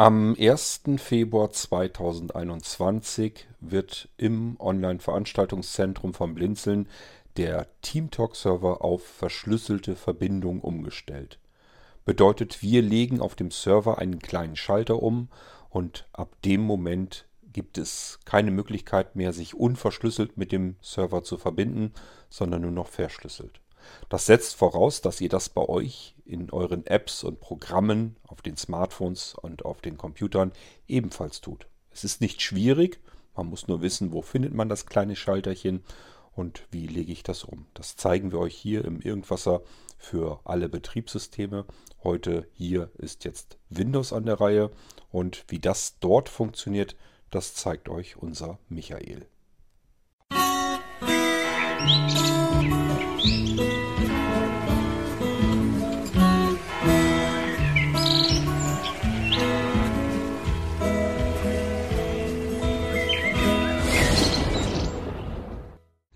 Am 1. Februar 2021 wird im Online-Veranstaltungszentrum von Blinzeln der TeamTalk-Server auf verschlüsselte Verbindung umgestellt. Bedeutet, wir legen auf dem Server einen kleinen Schalter um und ab dem Moment gibt es keine Möglichkeit mehr, sich unverschlüsselt mit dem Server zu verbinden, sondern nur noch verschlüsselt. Das setzt voraus, dass ihr das bei euch in euren Apps und Programmen auf den Smartphones und auf den Computern ebenfalls tut. Es ist nicht schwierig, man muss nur wissen, wo findet man das kleine Schalterchen und wie lege ich das um. Das zeigen wir euch hier im Irgendwasser für alle Betriebssysteme. Heute hier ist jetzt Windows an der Reihe und wie das dort funktioniert, das zeigt euch unser Michael. Musik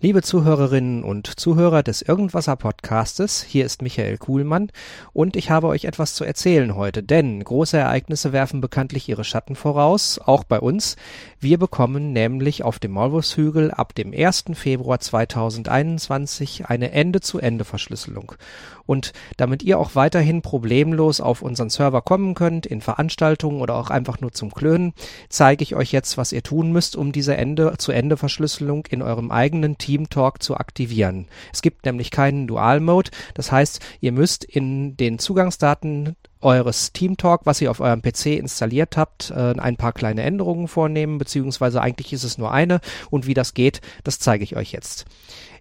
Liebe Zuhörerinnen und Zuhörer des Irgendwasser Podcastes, hier ist Michael Kuhlmann und ich habe euch etwas zu erzählen heute, denn große Ereignisse werfen bekanntlich ihre Schatten voraus, auch bei uns. Wir bekommen nämlich auf dem Maulwurfshügel ab dem 1. Februar 2021 eine Ende-zu-Ende-Verschlüsselung. Und damit ihr auch weiterhin problemlos auf unseren Server kommen könnt, in Veranstaltungen oder auch einfach nur zum Klönen, zeige ich euch jetzt, was ihr tun müsst, um diese Ende-zu-Ende-Verschlüsselung in eurem eigenen Team Team Talk zu aktivieren. Es gibt nämlich keinen Dual Mode. Das heißt, ihr müsst in den Zugangsdaten eures Team Talk, was ihr auf eurem PC installiert habt, äh, ein paar kleine Änderungen vornehmen, beziehungsweise eigentlich ist es nur eine und wie das geht, das zeige ich euch jetzt.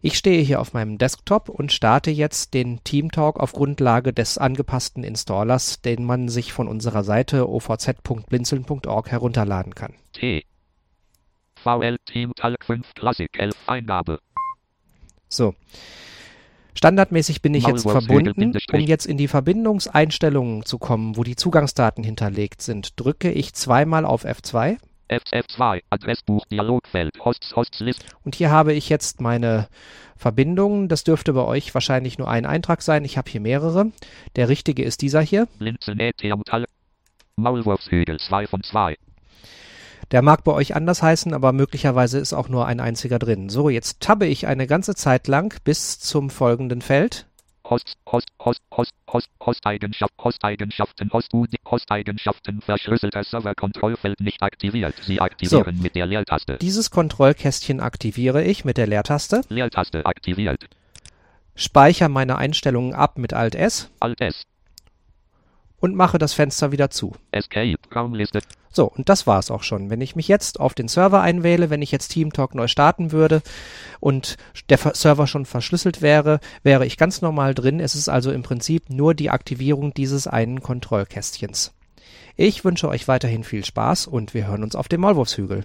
Ich stehe hier auf meinem Desktop und starte jetzt den Team Talk auf Grundlage des angepassten Installers, den man sich von unserer Seite ovz.blinzeln.org herunterladen kann. T VL Team Talk 5 Classic 11 Eingabe. So. Standardmäßig bin ich jetzt verbunden. Um jetzt in die Verbindungseinstellungen zu kommen, wo die Zugangsdaten hinterlegt sind, drücke ich zweimal auf F2. F2, Adressbuch, Dialogfeld, Hosts, Hosts, List. Und hier habe ich jetzt meine Verbindungen. Das dürfte bei euch wahrscheinlich nur ein Eintrag sein. Ich habe hier mehrere. Der richtige ist dieser hier. Maulwurfshügel 2 von 2. Der mag bei euch anders heißen, aber möglicherweise ist auch nur ein einziger drin. So, jetzt tabbe ich eine ganze Zeit lang bis zum folgenden Feld. Host, Host, Host, Host, Host, Hosteigenschaft, Hosteigenschaften, Host, Hosteigenschaften, verschlüsselter Server-Kontrollfeld nicht aktiviert. Sie aktivieren so, mit der Leertaste. Dieses Kontrollkästchen aktiviere ich mit der Leertaste. Leertaste aktiviert. Speichere meine Einstellungen ab mit Alt S. Alt S. Und mache das Fenster wieder zu. Escape, Raumliste. So, und das war's auch schon. Wenn ich mich jetzt auf den Server einwähle, wenn ich jetzt TeamTalk neu starten würde und der Server schon verschlüsselt wäre, wäre ich ganz normal drin. Es ist also im Prinzip nur die Aktivierung dieses einen Kontrollkästchens. Ich wünsche euch weiterhin viel Spaß und wir hören uns auf dem Maulwurfshügel.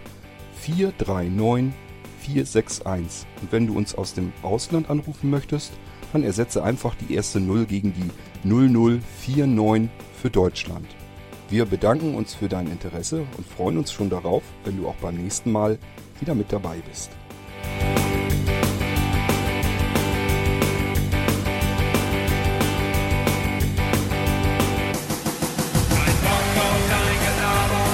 439 461. Und wenn du uns aus dem Ausland anrufen möchtest, dann ersetze einfach die erste 0 gegen die 0049 für Deutschland. Wir bedanken uns für dein Interesse und freuen uns schon darauf, wenn du auch beim nächsten Mal wieder mit dabei bist. Ein Bock auf dein Gelaber,